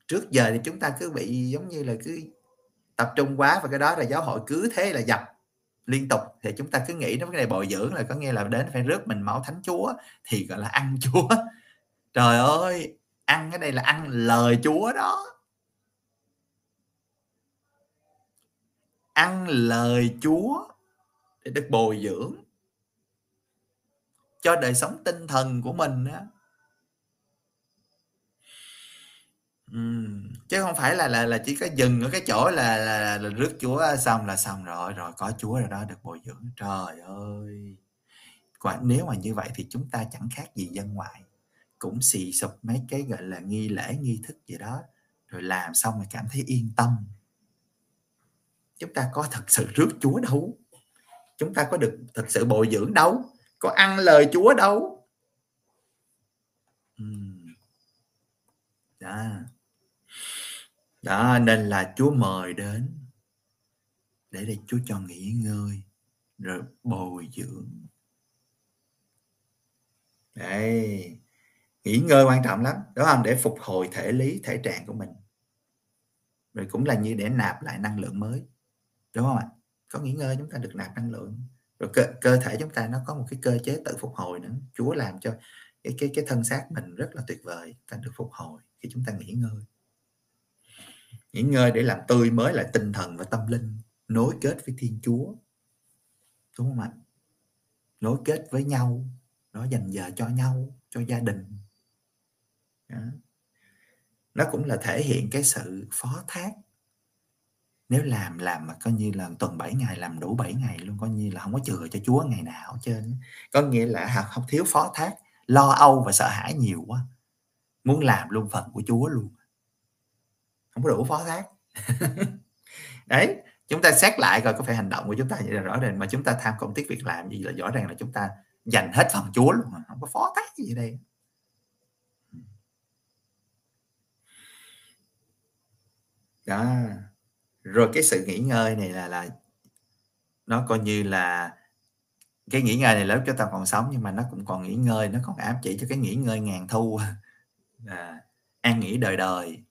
Trước giờ thì chúng ta cứ bị giống như là cứ tập trung quá và cái đó là giáo hội cứ thế là dập liên tục. Thì chúng ta cứ nghĩ đến cái này bồi dưỡng là có nghĩa là đến phải rước mình máu thánh chúa thì, gọi là, ăn chúa. Trời ơi, ăn cái đây là ăn lời chúa đó. Ăn lời chúa để được bồi dưỡng cho đời sống tinh thần của mình á. Ừm, chứ không phải là là là chỉ có dừng ở cái chỗ là là là rước Chúa xong là xong rồi, rồi có Chúa rồi đó, được bồi dưỡng. Trời ơi! Quả nếu mà như vậy thì chúng ta chẳng khác gì dân ngoại, cũng xì sụp mấy cái, gọi là, nghi lễ, nghi thức gì đó, rồi làm xong rồi cảm thấy yên tâm. Chúng ta có thật sự rước Chúa đâu, chúng ta có được thật sự bồi dưỡng đâu, có ăn lời Chúa đâu. Ừm. Đó đó nên là Chúa mời đến để để Chúa cho nghỉ ngơi rồi bồi dưỡng. Đây nghỉ ngơi quan trọng lắm đúng không? Để phục hồi thể lý thể trạng của mình. Rồi cũng là như để nạp lại năng lượng mới đúng không ạ? Có nghỉ ngơi chúng ta được nạp năng lượng. Rồi cơ, cơ thể chúng ta nó có một cái cơ chế tự phục hồi nữa. Chúa làm cho cái cái cái thân xác mình rất là tuyệt vời ta được phục hồi khi chúng ta nghỉ ngơi nghỉ ngơi để làm tươi mới lại tinh thần và tâm linh. Nối kết với thiên chúa. Đúng không ạ? Nối kết với nhau. Nó dành giờ cho nhau, cho gia đình. Đó. nó cũng là thể hiện cái sự phó thác. Nếu làm làm mà coi như là tuần 7 ngày, làm đủ 7 ngày luôn, coi như là không có chừa cho Chúa ngày nào trên có nghĩa là không thiếu phó thác, lo âu và sợ hãi nhiều quá. Muốn làm luôn phần của Chúa luôn không có đủ phó thác. Đấy chúng ta xét lại coi có phải hành động của chúng ta vậy là rõ ràng mà chúng ta tham công tiếc việc làm gì là rõ ràng là chúng ta dành hết phần Chúa luôn mà không có phó thác gì đây. Đó. Rồi cái sự nghỉ ngơi này là là nó coi như là cái nghỉ ngơi này lớp cho ta còn sống nhưng mà nó cũng còn nghỉ ngơi nó còn ám chỉ cho cái nghỉ ngơi ngàn thu. À, an nghỉ đời đời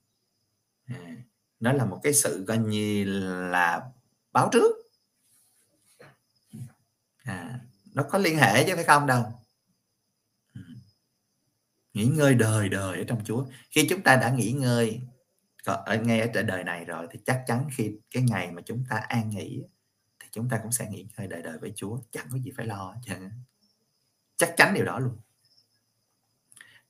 à, nó là một cái sự coi như là báo trước. À, nó có liên hệ chứ phải không đâu? Ừ. Nghỉ ngơi đời đời ở trong Chúa. Khi chúng ta đã nghỉ ngơi ở ngay ở trên đời này rồi thì chắc chắn khi cái ngày mà chúng ta an nghỉ thì chúng ta cũng sẽ nghỉ ngơi đời đời với Chúa. Chẳng có gì phải lo chẳng. chắc chắn điều đó luôn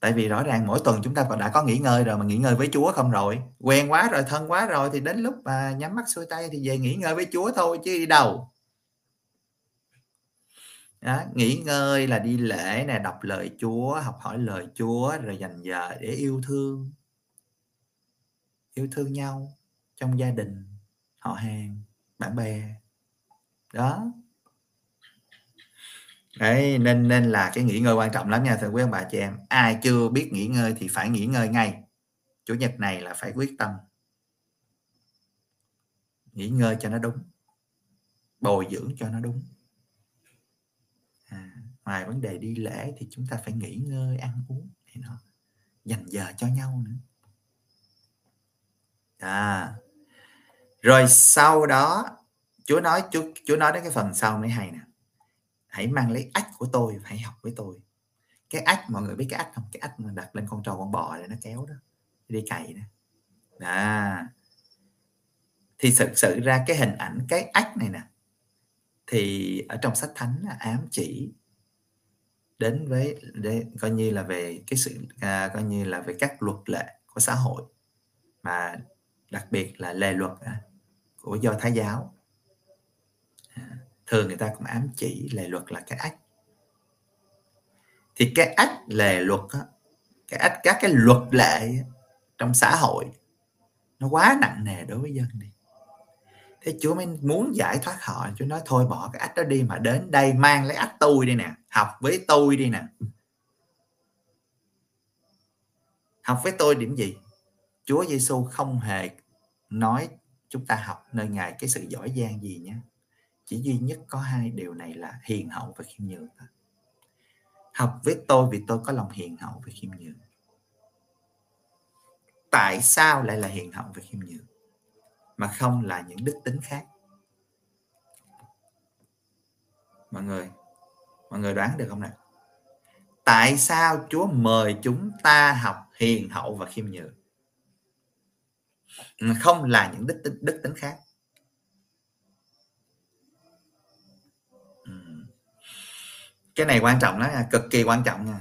tại vì rõ ràng mỗi tuần chúng ta còn đã có nghỉ ngơi rồi mà nghỉ ngơi với Chúa không rồi. Quen quá rồi thân quá rồi thì đến lúc mà nhắm mắt xuôi tay thì về nghỉ ngơi với Chúa thôi chứ đi đâu. Đó, nghỉ ngơi là đi lễ nè đọc lời Chúa học hỏi lời Chúa rồi dành giờ để yêu thương. Yêu thương nhau trong gia đình họ hàng bạn bè. Đó đấy nên nên là cái nghỉ ngơi quan trọng lắm nha thưa quý ông bà chị em. Ai chưa biết nghỉ ngơi thì phải nghỉ ngơi ngay. Chủ nhật này là phải quyết tâm. Nghỉ ngơi cho nó đúng. Bồi dưỡng cho nó đúng. À, ngoài vấn đề đi lễ thì chúng ta phải nghỉ ngơi ăn uống thì nó dành giờ cho nhau nữa. À rồi sau đó Chúa nói Chúa Chúa nói đến cái phần sau mới hay nè hãy mang lấy ách của tôi hãy học với tôi. Cái ách mọi người biết cái ách không? Cái ách mà đặt lên con trâu con bò để nó kéo đó đi cày đó. À thì thực sự ra cái hình ảnh cái ách này nè thì ở trong sách thánh là ám chỉ đến với để coi như là về cái sự à, coi như là về các luật lệ của xã hội mà đặc biệt là lề luật à, của do thái giáo. À, thường người ta cũng ám chỉ lề luật là cái ách. Thì cái ách lề luật á, cái ách các cái luật lệ trong xã hội nó quá nặng nề đối với dân đi. Thế chúa mới muốn giải thoát họ chúa nói thôi bỏ cái ách đó đi mà đến đây mang lấy ách tôi đi nè học với tôi đi nè. Học với tôi điểm gì? Chúa giêsu không hề nói chúng ta học nơi ngài cái sự giỏi giang gì nhé chỉ duy nhất có hai điều này là hiền hậu và khiêm nhường thôi. Học với tôi vì tôi có lòng hiền hậu và khiêm nhường. Tại sao lại là hiền hậu và khiêm nhường? Mà không là những đức tính khác? Mọi người mọi người đoán được không nào? Tại sao chúa mời chúng ta học hiền hậu và khiêm nhường? Không là những đức tính đức tính khác? Cái này quan trọng đó cực kỳ quan trọng nha.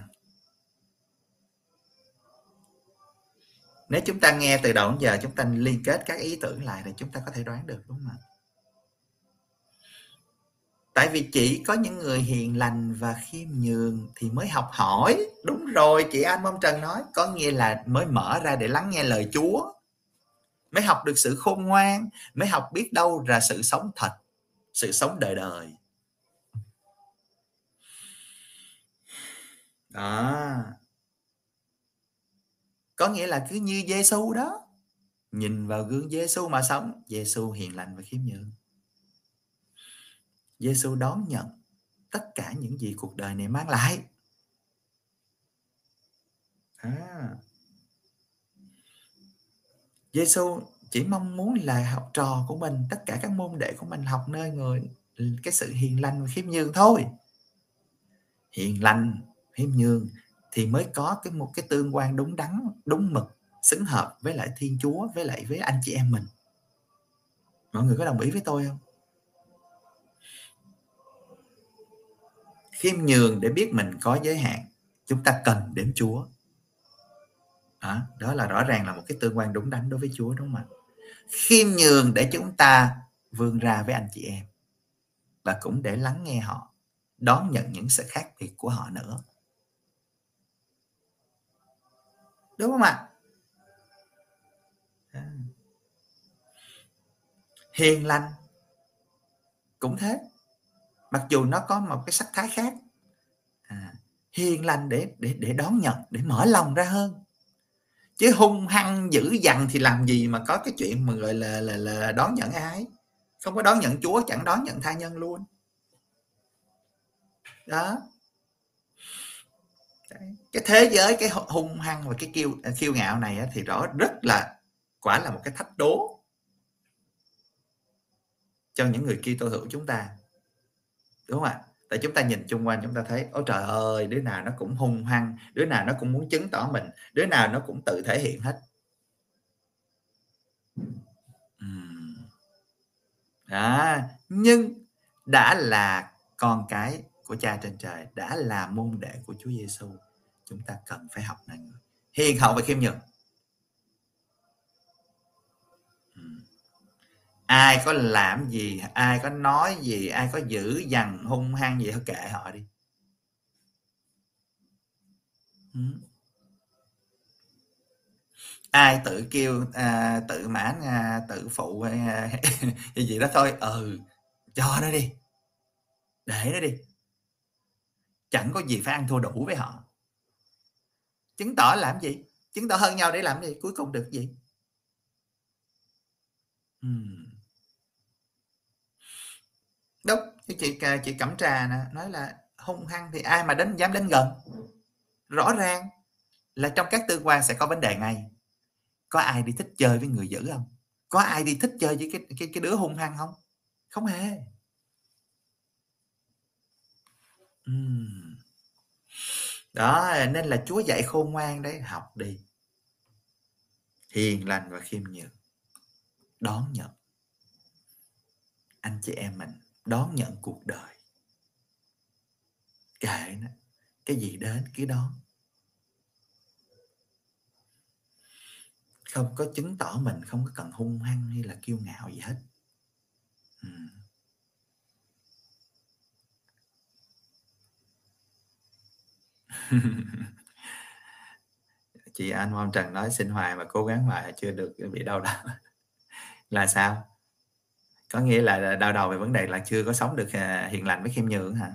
Nếu chúng ta nghe từ đầu đến giờ, chúng ta liên kết các ý tưởng lại thì chúng ta có thể đoán được, đúng không ạ? Tại vì chỉ có những người hiền lành và khiêm nhường thì mới học hỏi. Đúng rồi, chị anh mong trần nói, có nghĩa là mới mở ra để lắng nghe lời chúa. Mới học được sự khôn ngoan, mới học biết đâu là sự sống thật, sự sống đời đời. Đó. Có nghĩa là cứ như Giêsu đó, nhìn vào gương Giêsu mà sống Giêsu hiền lành và khiêm nhường. Giêsu đón nhận tất cả những gì cuộc đời này mang lại. À. Giêsu chỉ mong muốn là học trò của mình, tất cả các môn đệ của mình học nơi người, cái sự hiền lành và khiêm nhường thôi. Hiền lành khiêm nhường thì mới có cái một cái tương quan đúng đắn đúng mực xứng hợp với lại thiên chúa với lại với anh chị em mình. Mọi người có đồng ý với tôi không? Khiêm nhường để biết mình có giới hạn chúng ta cần đến chúa. Đó, đó là rõ ràng là một cái tương quan đúng đắn đối với chúa đúng không ạ? Khiêm nhường để chúng ta vươn ra với anh chị em và cũng để lắng nghe họ đón nhận những sự khác biệt của họ nữa. Đúng không ạ? À. hiền lành cũng thế. Mặc dù nó có một cái sắc thái khác. À, hiền lành để để để đón nhận để mở lòng ra hơn. Chứ hung hăng dữ dằn thì làm gì mà có cái chuyện mà gọi là là là đón nhận ai? Không có đón nhận chúa chẳng đón nhận tha nhân luôn. Đó. Đấy. cái thế giới, cái hung hăng và cái kiêu à, kiêu ngạo này thì rõ rất là, quả là một cái thách đố cho những người kia tô hữu chúng ta. Đúng không ạ? Tại chúng ta nhìn chung quanh chúng ta thấy, ôi trời ơi, đứa nào nó cũng hung hăng, đứa nào nó cũng muốn chứng tỏ mình, đứa nào nó cũng tự thể hiện hết. Đó. Nhưng đã là con cái của cha trên trời đã là môn đệ của Chúa Giêsu chúng ta cần phải học này người. Hiền hậu và khiêm nhường. Hmm. Ai có làm gì ai có nói gì ai có giữ dằn hung hăng gì thôi kệ họ đi. Hmm. Ai tự kêu à, tự mãn à, tự phụ à, gì đó thôi. Ừ cho nó đi. Để nó đi chẳng có gì phải ăn thua đủ với họ. Chứng tỏ làm gì? Chứng tỏ hơn nhau để làm gì? Cuối cùng được gì? Uhm. đúng. Chị chị cẩm trà nè nói là hung hăng thì ai mà đến dám đến gần? Rõ ràng là trong các tương quan sẽ có vấn đề ngay. Có ai đi thích chơi với người dữ không? Có ai đi thích chơi với cái cái, cái đứa hung hăng không? Không hề. Đó, nên là chúa dạy khôn ngoan đấy, học đi. Hiền lành và khiêm nhường. Đón nhận. Anh chị em mình, đón nhận cuộc đời. Kệ nó, cái gì đến cứ đón. Không có chứng tỏ mình, không có cần hung hăng hay là kiêu ngạo gì hết. chị anh Hoàng Trần nói xin hoài mà cố gắng hoài chưa được bị đau đầu. Là sao? Có nghĩa là đau đầu về vấn đề là chưa có sống được à, hiền lành với khiêm nhường hả?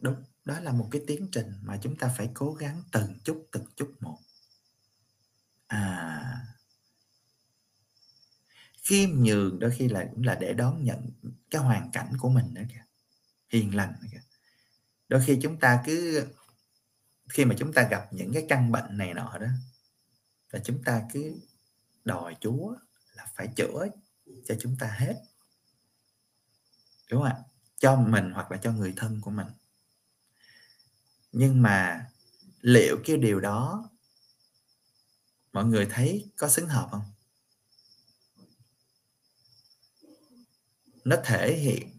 Đúng, đó là một cái tiến trình mà chúng ta phải cố gắng từng chút từng chút một. À. Khiêm nhường đôi khi là cũng là để đón nhận cái hoàn cảnh của mình đó kìa. Hiền lành kìa đôi khi chúng ta cứ, khi mà chúng ta gặp những cái căn bệnh này nọ đó, là chúng ta cứ đòi Chúa là phải chữa cho chúng ta hết. Đúng không ạ? Cho mình hoặc là cho người thân của mình. Nhưng mà liệu cái điều đó mọi người thấy có xứng hợp không? Nó thể hiện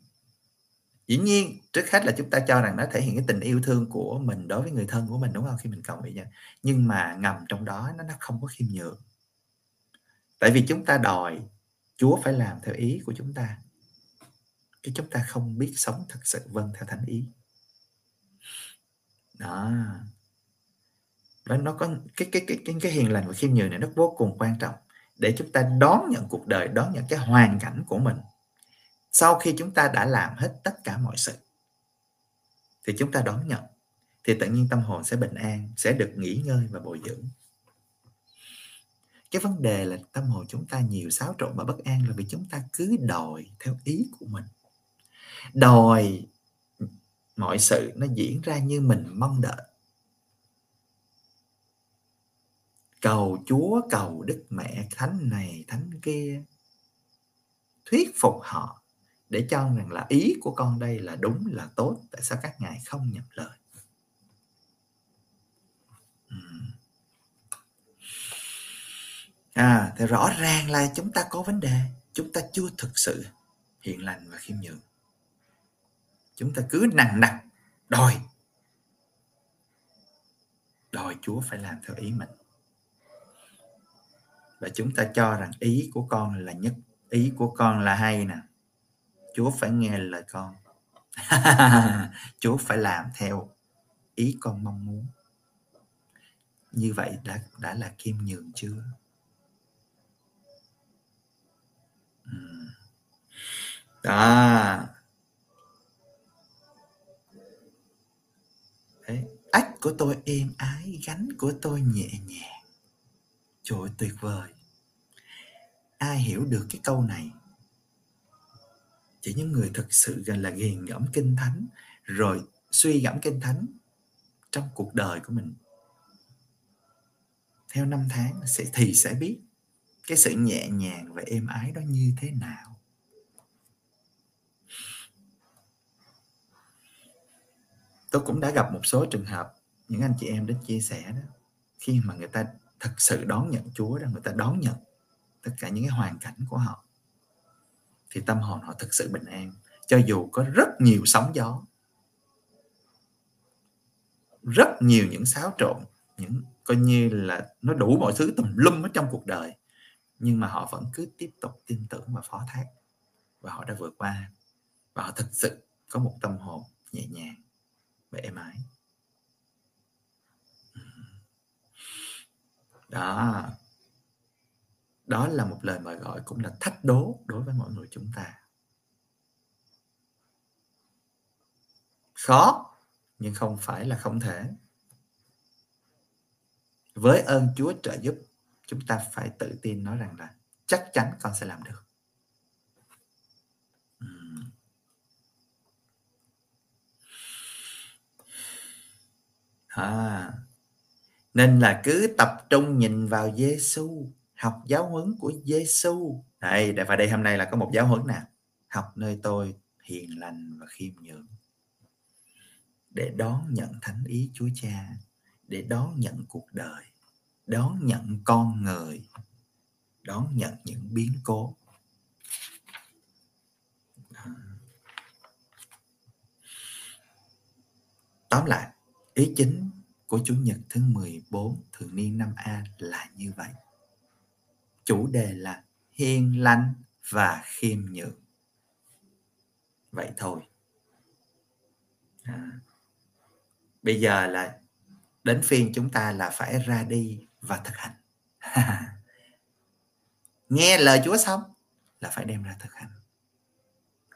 dĩ nhiên trước hết là chúng ta cho rằng nó thể hiện cái tình yêu thương của mình đối với người thân của mình đúng không? Khi mình cầu nguyện nhưng mà ngầm trong đó nó nó không có khiêm nhường. Tại vì chúng ta đòi Chúa phải làm theo ý của chúng ta. Cái chúng ta không biết sống thật sự vâng theo thánh ý. Đó. Nó nó có cái cái cái cái, cái hiền lành và khiêm nhường này nó vô cùng quan trọng để chúng ta đón nhận cuộc đời đón nhận cái hoàn cảnh của mình sau khi chúng ta đã làm hết tất cả mọi sự, thì chúng ta đón nhận, thì tự nhiên tâm hồn sẽ bình an, sẽ được nghỉ ngơi và bồi dưỡng. Cái vấn đề là tâm hồn chúng ta nhiều xáo trộn và bất an là vì chúng ta cứ đòi theo ý của mình. Đòi mọi sự nó diễn ra như mình mong đợi. Cầu chúa, cầu đức mẹ, thánh này, thánh kia, thuyết phục họ để cho rằng là ý của con đây là đúng, là tốt. Tại sao các ngài không nhập lời? À thì rõ ràng là chúng ta có vấn đề. Chúng ta chưa thực sự hiền lành và khiêm nhường. Chúng ta cứ nặng nặc, đòi. Đòi chúa phải làm theo ý mình. Và chúng ta cho rằng ý của con là nhất. Ý của con là hay nè chúa phải nghe lời con. Chúa phải làm theo ý con mong muốn. Như vậy đã đã là khiêm nhường chưa? Đó Đấy. À. ách của tôi êm ái, gánh của tôi nhẹ nhàng. Trời tuyệt vời. Ai hiểu được cái câu này? Chỉ những người thực sự gần là ghiền ngẫm kinh thánh, rồi suy gẫm kinh thánh trong cuộc đời của mình. Theo năm tháng sẽ, thì sẽ biết cái sự nhẹ nhàng và êm ái đó như thế nào. Tôi cũng đã gặp một số trường hợp, những anh chị em đến chia sẻ đó, khi mà người ta thật sự đón nhận Chúa đó, người ta đón nhận tất cả những cái hoàn cảnh của họ thì tâm hồn họ thực sự bình an, cho dù có rất nhiều sóng gió, rất nhiều những xáo trộn, những coi như là nó đủ mọi thứ tùm lum ở trong cuộc đời, nhưng mà họ vẫn cứ tiếp tục tin tưởng và phó thác. Và họ đã vượt qua, và họ thực sự có một tâm hồn nhẹ nhàng và êm ái. Đó đó là một lời mời gọi cũng là thách đố đối với mọi người chúng ta. Khó nhưng không phải là không thể. Với ơn Chúa trợ giúp chúng ta phải tự tin nói rằng là chắc chắn con sẽ làm được. À, nên là cứ tập trung nhìn vào Giêsu học giáo huấn của Giêsu đây và đây hôm nay là có một giáo huấn nào học nơi tôi hiền lành và khiêm nhường. Để đón nhận thánh ý Chúa Cha, để đón nhận cuộc đời, đón nhận con người, đón nhận những biến cố. Tóm lại, ý chính của Chủ nhật thứ 14 thường niên năm A là như vậy. Chủ đề là hiền lành và khiêm nhường. Vậy thôi. À. Bây giờ là đến phiên chúng ta là phải ra đi và thực hành. Nghe lời Chúa xong là phải đem ra thực hành.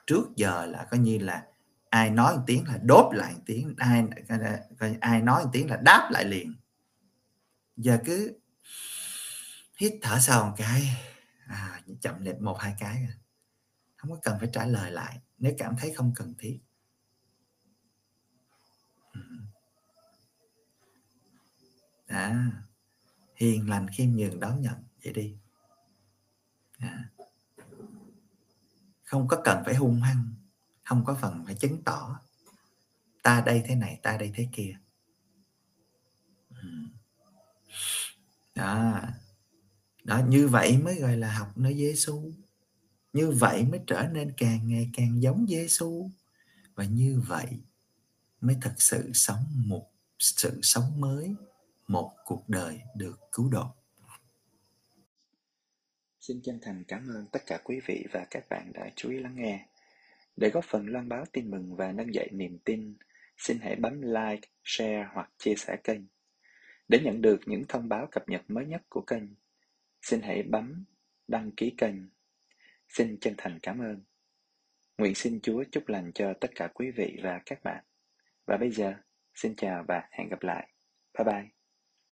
Trước giờ là coi như là ai nói một tiếng là đốt lại một tiếng, ai ai nói một tiếng là đáp lại liền giờ cứ hít thở sâu một cái. À, chậm liệt một hai cái à. không có cần phải trả lời lại nếu cảm thấy không cần thiết. À, hiền lành khiêm nhường đón nhận vậy đi. À. không có cần phải hung hăng không có phần phải chứng tỏ ta đây thế này ta đây thế kia. Đó đó như vậy mới gọi là học nơi Giêsu như vậy mới trở nên càng ngày càng giống Giêsu và như vậy mới thật sự sống một sự sống mới một cuộc đời được cứu độ Xin chân thành cảm ơn tất cả quý vị và các bạn đã chú ý lắng nghe. Để góp phần loan báo tin mừng và nâng dậy niềm tin, xin hãy bấm like, share hoặc chia sẻ kênh. Để nhận được những thông báo cập nhật mới nhất của kênh, xin hãy bấm đăng ký kênh. Xin chân thành cảm ơn. Nguyện xin Chúa chúc lành cho tất cả quý vị và các bạn. Và bây giờ, xin chào và hẹn gặp lại. Bye bye.